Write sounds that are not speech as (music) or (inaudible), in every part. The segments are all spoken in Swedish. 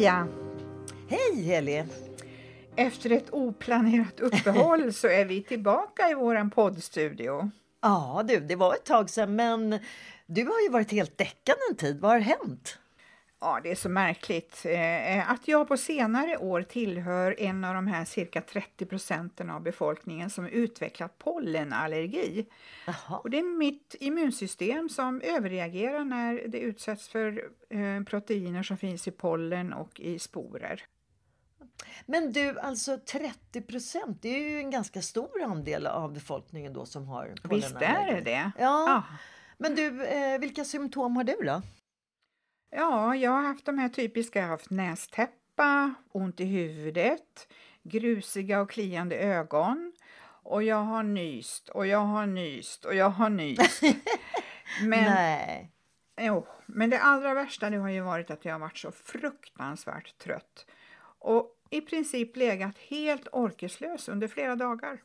Hej Pia! Hej Heli! Efter ett oplanerat uppehåll så är vi tillbaka i våran poddstudio. Ja du, det var ett tag sedan men du har ju varit helt däckad en tid. Vad har hänt? Ja, det är så märkligt eh, att jag på senare år tillhör en av de här cirka 30 procenten av befolkningen som utvecklat pollenallergi. Jaha. Och det är mitt immunsystem som överreagerar när det utsätts för eh, proteiner som finns i pollen och i sporer. Men du, alltså 30 procent, det är ju en ganska stor andel av befolkningen då som har Visst är pollenallergi. det det? Ja. Men du, eh, vilka symptom har du då? Ja, jag har haft de här typiska, jag har haft nästäppa, ont i huvudet, grusiga och kliande ögon och jag har nyst och jag har nyst och jag har nyst. (laughs) Men, Nej. jo, men det allra värsta det har ju varit att jag har varit så fruktansvärt trött och i princip legat helt orkeslös under flera dagar.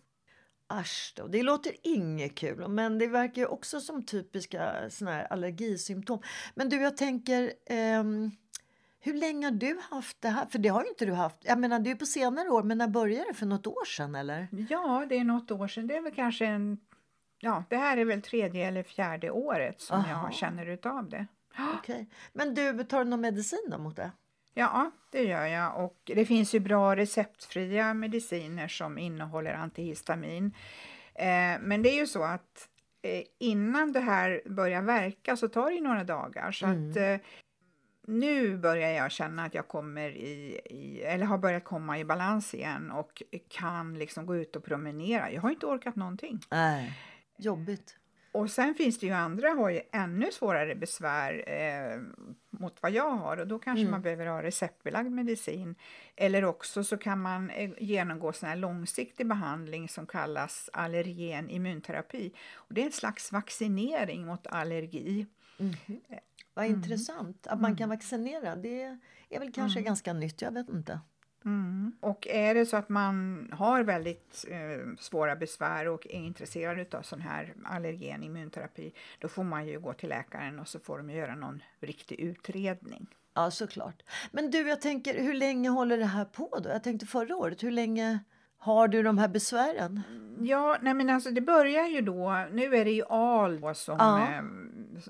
Asch då, det låter inget kul men det verkar ju också som typiska såna här allergisymptom. Men du, jag tänker ehm, hur länge har du haft det här? För det har ju inte du haft. Jag menar, det är på senare år, men när började det? För något år sedan eller? Ja, det är något år sedan. Det är väl kanske en... Ja, det här är väl tredje eller fjärde året som Aha. jag känner utav det. Okej. Men du, tar du någon medicin då mot det? Ja, det gör jag. Och det finns ju bra receptfria mediciner som innehåller antihistamin. Eh, men det är ju så att eh, innan det här börjar verka så tar det några dagar. Så att eh, nu börjar jag känna att jag kommer i, i, eller har börjat komma i balans igen och kan liksom gå ut och promenera. Jag har inte orkat någonting. Nej. Jobbigt. Och sen finns det ju andra har ju ännu svårare besvär mot vad jag har och då kanske Mm. man behöver ha receptbelagd medicin. Eller också så kan man eh, genomgå sån här långsiktig behandling som kallas allergen immunterapi. Och det är en slags vaccinering mot allergi. Vad intressant. Att man kan vaccinera, det är väl kanske ganska nytt, jag vet inte. Mm. Och är det så att man har väldigt eh, svåra besvär och är intresserad av sån här allergen immunterapi, då får man ju gå till läkaren och så får de göra någon riktig utredning. Ja, såklart. Men du, jag tänker, hur länge håller det här på då? Jag tänkte förra året, hur länge har du de här besvären? Ja, nej men alltså det börjar ju då, nu är det ju al som, Ja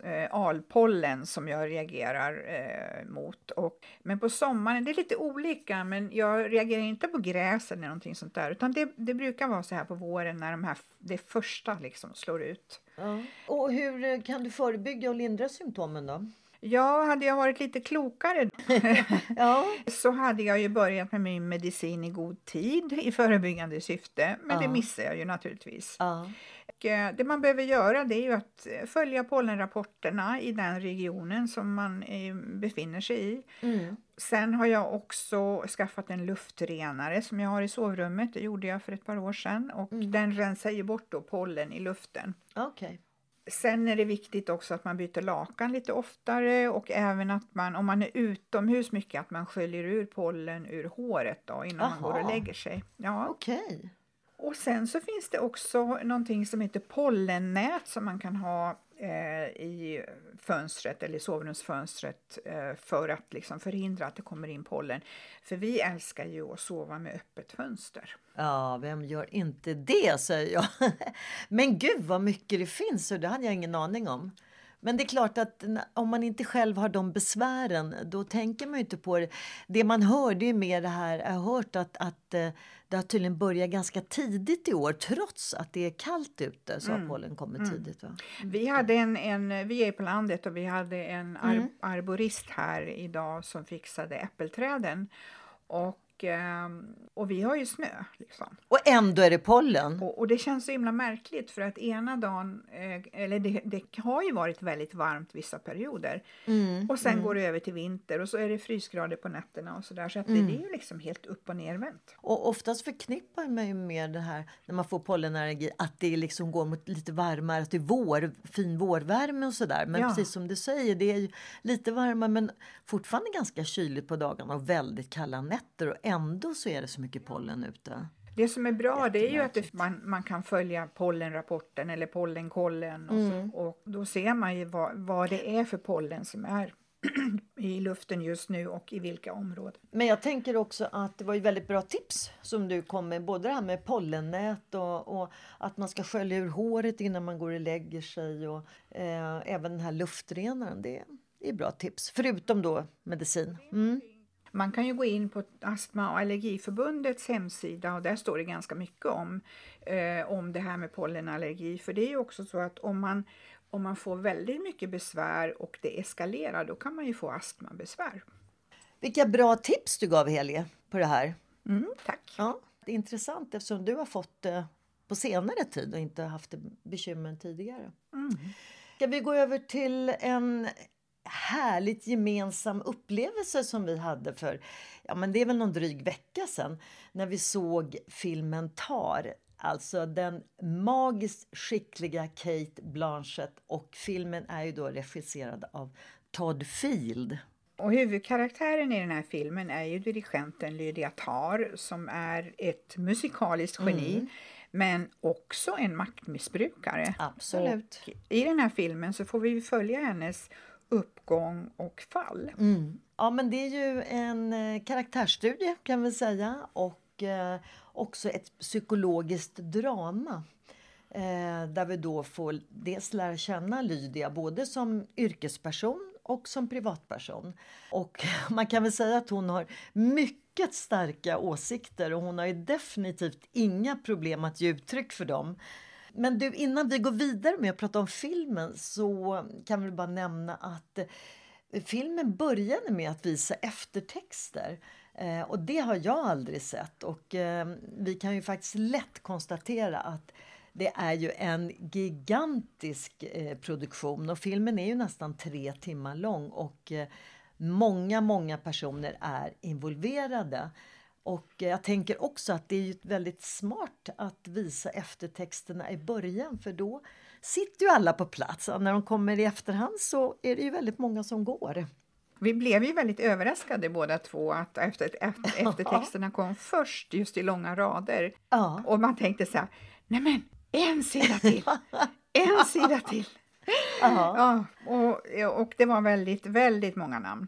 eh, alpollen som jag reagerar eh, mot. Och, men på sommaren, det är lite olika, men jag reagerar inte på gräs eller någonting sånt där, utan det, det brukar vara så här på våren när de här, det första liksom slår ut. Och hur kan du förebygga och lindra symptomen då? Ja, hade jag varit lite klokare (laughs) Ja. så hade jag ju börjat med min medicin i god tid i förebyggande syfte, men det Ja. missade jag ju naturligtvis. ja. Och, eh, det man behöver göra det är ju att eh, följa pollenrapporterna i den regionen som man eh, befinner sig i. Mm. Sen har jag också skaffat en luftrenare som jag har i sovrummet. Det gjorde jag för ett par år sedan och den rensar ju bort då pollen i luften. Okej. Sen är det viktigt också att man byter lakan lite oftare och även att man, om man är utomhus mycket, att man sköljer ur pollen ur håret då innan man går och Aha. lägger sig. Ja. Okej. och sen så finns det också någonting som heter pollennät som man kan ha Eh, i fönstret eller i sovrumsfönstret eh, för att liksom förhindra att det kommer in pollen. För vi älskar ju att sova med öppet fönster. Ja, vem gör inte det säger jag. (laughs) Men gud vad mycket det finns och det hade jag ingen aning om. Men det är klart att om man inte själv har de besvären då tänker man inte på det. Det man hör det är mer det här, jag har hört att, att eh, det har tydligen börjat ganska tidigt i år trots att det är kallt ute så har mm. pollen kommit mm. tidigt. Va? Vi, hade en, en, vi är på landet och vi hade en ar, mm. arborist här idag som fixade äppelträden. Och och, ehm, och vi har ju snö. Liksom. Och ändå är det pollen? Och, och, det känns så himla märkligt för att ena dagen, eh, eller det, det, har ju varit väldigt varmt vissa perioder. Mm, och sen mm. går det över till vinter och så är det frysgrader på nätterna och sådär. Så att mm. det, det, är ju liksom helt upp och nervänt. Och oftast förknippar man ju med det här när man får pollenallergi att det liksom går mot lite varmare, att det är vår, fin vårvärme och sådär. Men ja. precis som du säger, det är ju lite varmare men fortfarande ganska kyligt på dagarna och väldigt kalla nätter. Och ändå så är det så mycket pollen ute. Det som är bra det är ju att man, man kan följa pollenrapporten eller pollenkollen och, mm. så, och då ser man ju vad, vad det är för pollen som är (clears throat) i luften just nu och i vilka områden. Men jag tänker också att det var ju väldigt bra tips som du kom med. Både det här med pollennät och, och att man ska skölja ur håret innan man går och lägger sig och eh, även den här luftrenaren. Det, det är bra tips. Förutom då medicin. Mm. Man kan ju gå in på Astma och allergiförbundets hemsida och där står det ganska mycket om, eh, om det här med pollenallergi. För det är ju också så att om man, om man får väldigt mycket besvär och det eskalerar, då kan man ju få astmabesvär. Vilka bra tips du gav Helge på det här. Mm, tack. Ja, det är intressant eftersom du har fått det på senare tid och inte haft bekymmer tidigare. Mm. Ska vi gå över till en härligt gemensam upplevelse som vi hade för ja, men det är väl någon dryg vecka sedan när vi såg filmen Tar. Alltså den magiskt skickliga Kate Blanchett och filmen är ju då regisserad av Todd Field. Och huvudkaraktären i den här filmen är ju dirigenten Lydia Tarr som är ett musikaliskt geni mm. men också en maktmissbrukare. Absolut. Och I den här filmen så får vi följa hennes uppgång och fall. Mm. Ja, men det är ju en eh, karaktärsstudie kan vi säga och eh, också ett psykologiskt drama eh, där vi då får dels lära känna Lydia både som yrkesperson och som privatperson. Och (laughs) man kan väl säga att hon har mycket starka åsikter och hon har ju definitivt inga problem att ge uttryck för dem. Men du, innan vi går vidare med att prata om filmen så kan vi bara nämna att eh, filmen började med att visa eftertexter. Eh, och det har jag aldrig sett. Och eh, vi kan ju faktiskt lätt konstatera att det är ju en gigantisk eh, produktion och filmen är ju nästan tre timmar lång och eh, många, många personer är involverade. Och jag tänker också att det är väldigt smart att visa eftertexterna i början för då sitter ju alla på plats. Och när de kommer i efterhand så är det ju väldigt många som går. Vi blev ju väldigt överraskade båda två att efter, efter, (laughs) eftertexterna kom först just i långa rader. Ja. Och man tänkte så här, nej men en sida till, (laughs) en sida till. Ja, och, och det var väldigt, väldigt många namn.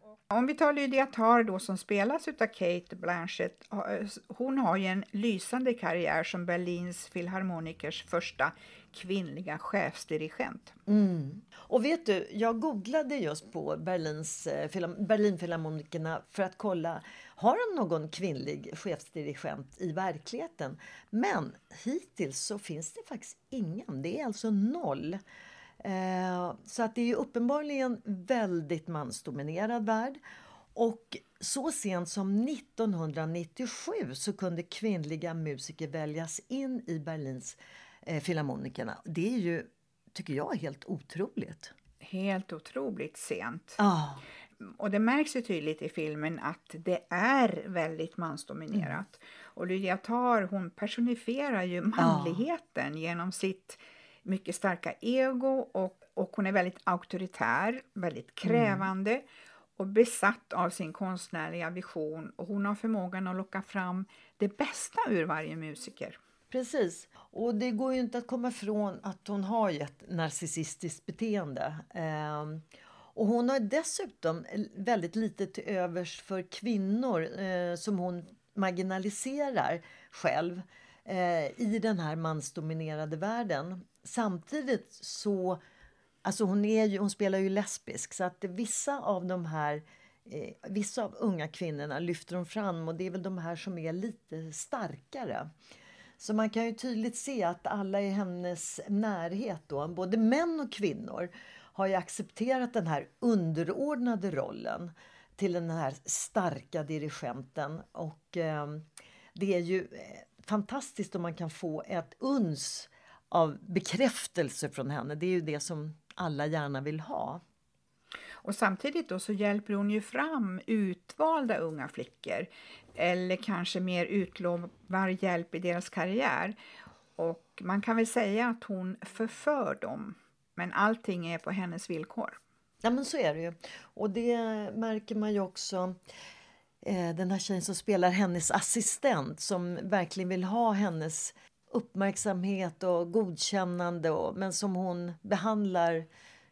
Om vi tar Lydia Tarr då som spelas av Kate Blanchett. Hon har ju en lysande karriär som Berlins filharmonikers första kvinnliga chefsdirigent. Mm. Och vet du, jag googlade just på Berlins, eh, Berlinfilharmonikerna för att kolla har de någon kvinnlig chefsdirigent i verkligheten? Men hittills så finns det faktiskt ingen. Det är alltså noll. Eh, så att det är uppenbarligen väldigt mansdominerad värld. Och så sent som 1997 så kunde kvinnliga musiker väljas in i Berlins eh, Filharmonikerna. Det är ju, tycker jag, helt otroligt. Helt otroligt sent. Ah. Och det märks ju tydligt i filmen att det är väldigt mansdominerat. Mm. Och Lydia Tarr, hon personifierar ju manligheten ah. genom sitt mycket starka ego och, och hon är väldigt auktoritär, väldigt krävande mm. och besatt av sin konstnärliga vision och hon har förmågan att locka fram det bästa ur varje musiker. Precis, och det går ju inte att komma ifrån att hon har ett narcissistiskt beteende. Eh, och hon har dessutom väldigt lite till övers för kvinnor eh, som hon marginaliserar själv eh, i den här mansdominerade världen samtidigt så... Alltså hon, är ju, hon spelar ju lesbisk, så att vissa av de här eh, vissa av unga kvinnorna lyfter hon fram och det är väl de här som är lite starkare. Så man kan ju tydligt se att alla i hennes närhet, då, både män och kvinnor, har ju accepterat den här underordnade rollen till den här starka dirigenten. Och eh, det är ju eh, fantastiskt om man kan få ett uns av bekräftelse från henne. Det är ju det som alla gärna vill ha. Och samtidigt då så hjälper hon ju fram utvalda unga flickor eller kanske mer utlovar hjälp i deras karriär. Och man kan väl säga att hon förför dem, men allting är på hennes villkor. Ja men så är det ju. Och det märker man ju också eh, den här tjejen som spelar hennes assistent som verkligen vill ha hennes uppmärksamhet och godkännande och, men som hon behandlar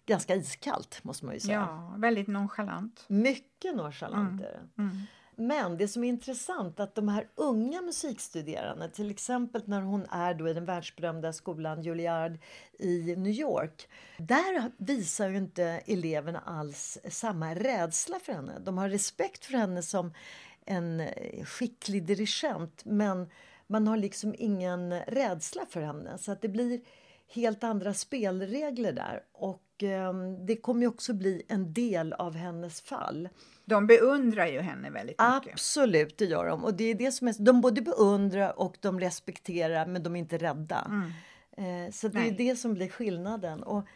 ganska iskallt måste man ju säga. Ja, väldigt nonchalant. Mycket nonchalant är det. Mm. Men det som är intressant är att de här unga musikstuderande, till exempel när hon är då i den världsberömda skolan Juilliard i New York, där visar ju inte eleverna alls samma rädsla för henne. De har respekt för henne som en skicklig dirigent, men man har liksom ingen rädsla för henne. Så att det blir helt andra spelregler där. Och eh, det kommer också bli en del av hennes fall. De beundrar ju henne väldigt mycket. Absolut, det gör de. Och det är det som är, de både beundrar och de respekterar, men de är inte rädda. Mm. Eh, så det Nej. är det som blir skillnaden. Och,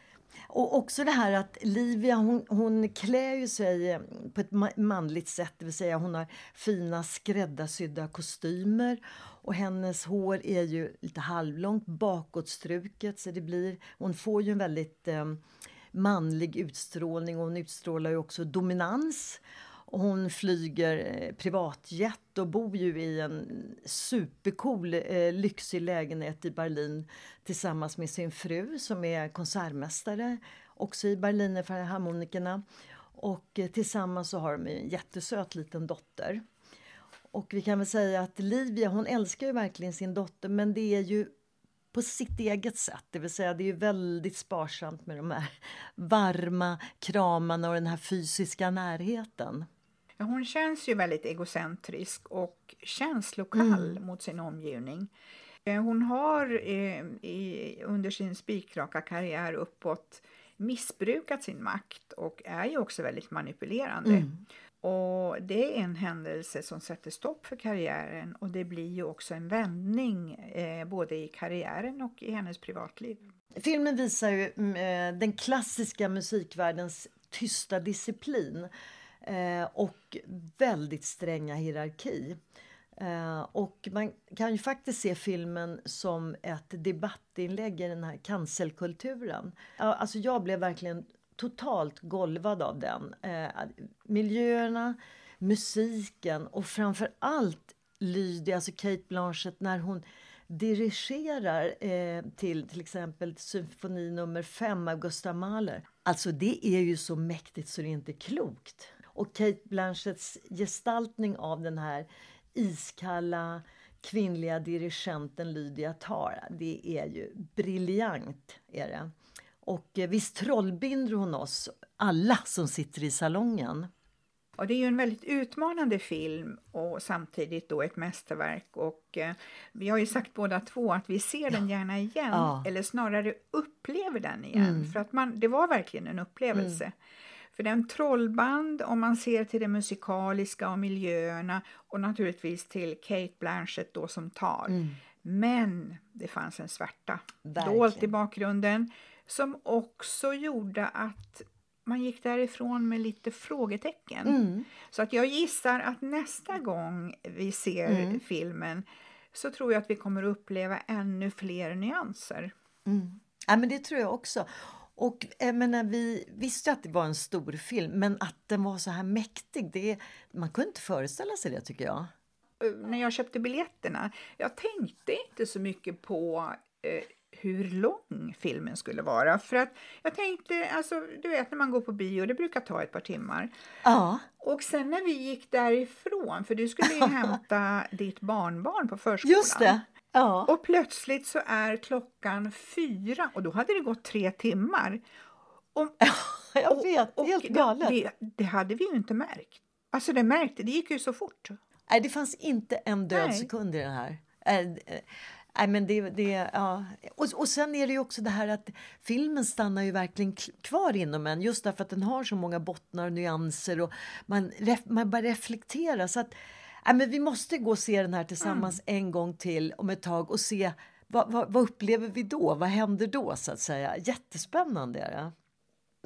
och också det här att Livia hon, hon klär ju sig eh, på ett manligt sätt, det vill säga hon har fina skräddarsydda kostymer och hennes hår är ju lite halvlångt bakåtstruket så det blir, hon får ju en väldigt eh, manlig utstrålning och hon utstrålar ju också dominans. Och hon flyger eh, privatjet och bor ju i en supercool eh, lyxig lägenhet i Berlin tillsammans med sin fru som är konsertmästare också i Berliner Harmonikerna. Och eh, tillsammans så har de en jättesöt liten dotter. Och vi kan väl säga att Livia hon älskar ju verkligen sin dotter men det är ju på sitt eget sätt. Det vill säga det är väldigt sparsamt med de här varma kramarna och den här fysiska närheten. Ja, hon känns ju väldigt egocentrisk och känslokall mm. mot sin omgivning. Eh, hon har eh, i, under sin spikraka karriär uppåt missbrukat sin makt och är ju också väldigt manipulerande. Mm. Och det är en händelse som sätter stopp för karriären och det blir ju också en vändning eh, både i karriären och i hennes privatliv. Filmen visar ju mm, den klassiska musikvärldens tysta disciplin eh, och väldigt stränga hierarki. Eh, och man kan ju faktiskt se filmen som ett debattinlägg i den här cancelkulturen. Alltså jag blev verkligen totalt golvad av den. Eh, miljöerna, musiken och framför allt Lydia, alltså Kate Blanchett, när hon dirigerar eh, till till exempel symfoni nummer 5 av Gustav Mahler. Alltså det är ju så mäktigt så det är inte klokt. Och Kate Blanchetts gestaltning av den här iskalla kvinnliga dirigenten Lydia Tarr, det är ju briljant. Är det. Och eh, visst trollbinder hon oss alla som sitter i salongen. Och det är ju en väldigt utmanande film och samtidigt då ett mästerverk. Och eh, vi har ju sagt båda två att vi ser den gärna igen, ja. eller snarare upplever den igen. Mm. För att man, det var verkligen en upplevelse. Mm. För den trollband om man ser till det musikaliska och miljöerna och naturligtvis till Kate Blanchett då som tar. Mm. Men det fanns en svärta dolt i bakgrunden som också gjorde att man gick därifrån med lite frågetecken. Mm. Så att jag gissar att nästa gång vi ser mm. filmen så tror jag att vi kommer att uppleva ännu fler nyanser. Mm. Ja, men det tror jag också. Och jag menar, vi visste att det var en stor film, men att den var så här mäktig, det, man kunde inte föreställa sig det tycker jag. När jag köpte biljetterna, jag tänkte inte så mycket på eh, hur lång filmen skulle vara. För att jag tänkte, alltså du vet när man går på bio, det brukar ta ett par timmar. Ja. Och sen när vi gick därifrån, för du skulle ju (laughs) hämta ditt barnbarn på förskolan. Just det. Ja. Och plötsligt så är klockan fyra och då hade det gått tre timmar. Och, (laughs) jag vet, och, helt galet. Det, det, hade vi ju inte märkt. Alltså det märkte, det gick ju så fort. Nej, det fanns inte en död Nej. sekund i den här. Äh, Nej, men det, det, ja. och, och sen är det ju också det här att filmen stannar ju verkligen kvar inom en just därför att den har så många bottnar och nyanser och man, man bara reflektera. Så att, nej, men vi måste gå och se den här tillsammans mm. en gång till om ett tag och se vad, vad, vad, upplever vi då? Vad händer då så att säga? Jättespännande är det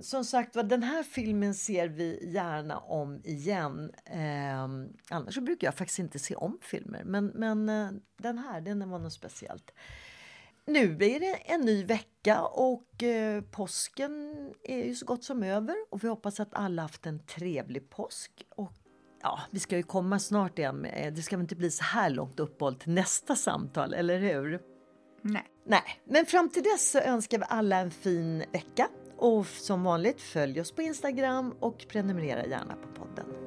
som sagt den här filmen ser vi gärna om igen. Eh, annars så brukar jag faktiskt inte se om filmer, men, men eh, den här den var något speciellt. Nu är det en ny vecka och eh, påsken är ju så gott som över och vi hoppas att alla haft en trevlig påsk. Och ja, vi ska ju komma snart igen. Med, det ska väl inte bli så här långt uppehåll till nästa samtal, eller hur? Nej. Nej, men fram till dess så önskar vi alla en fin vecka och som vanligt, följ oss på Instagram och prenumerera gärna på podden.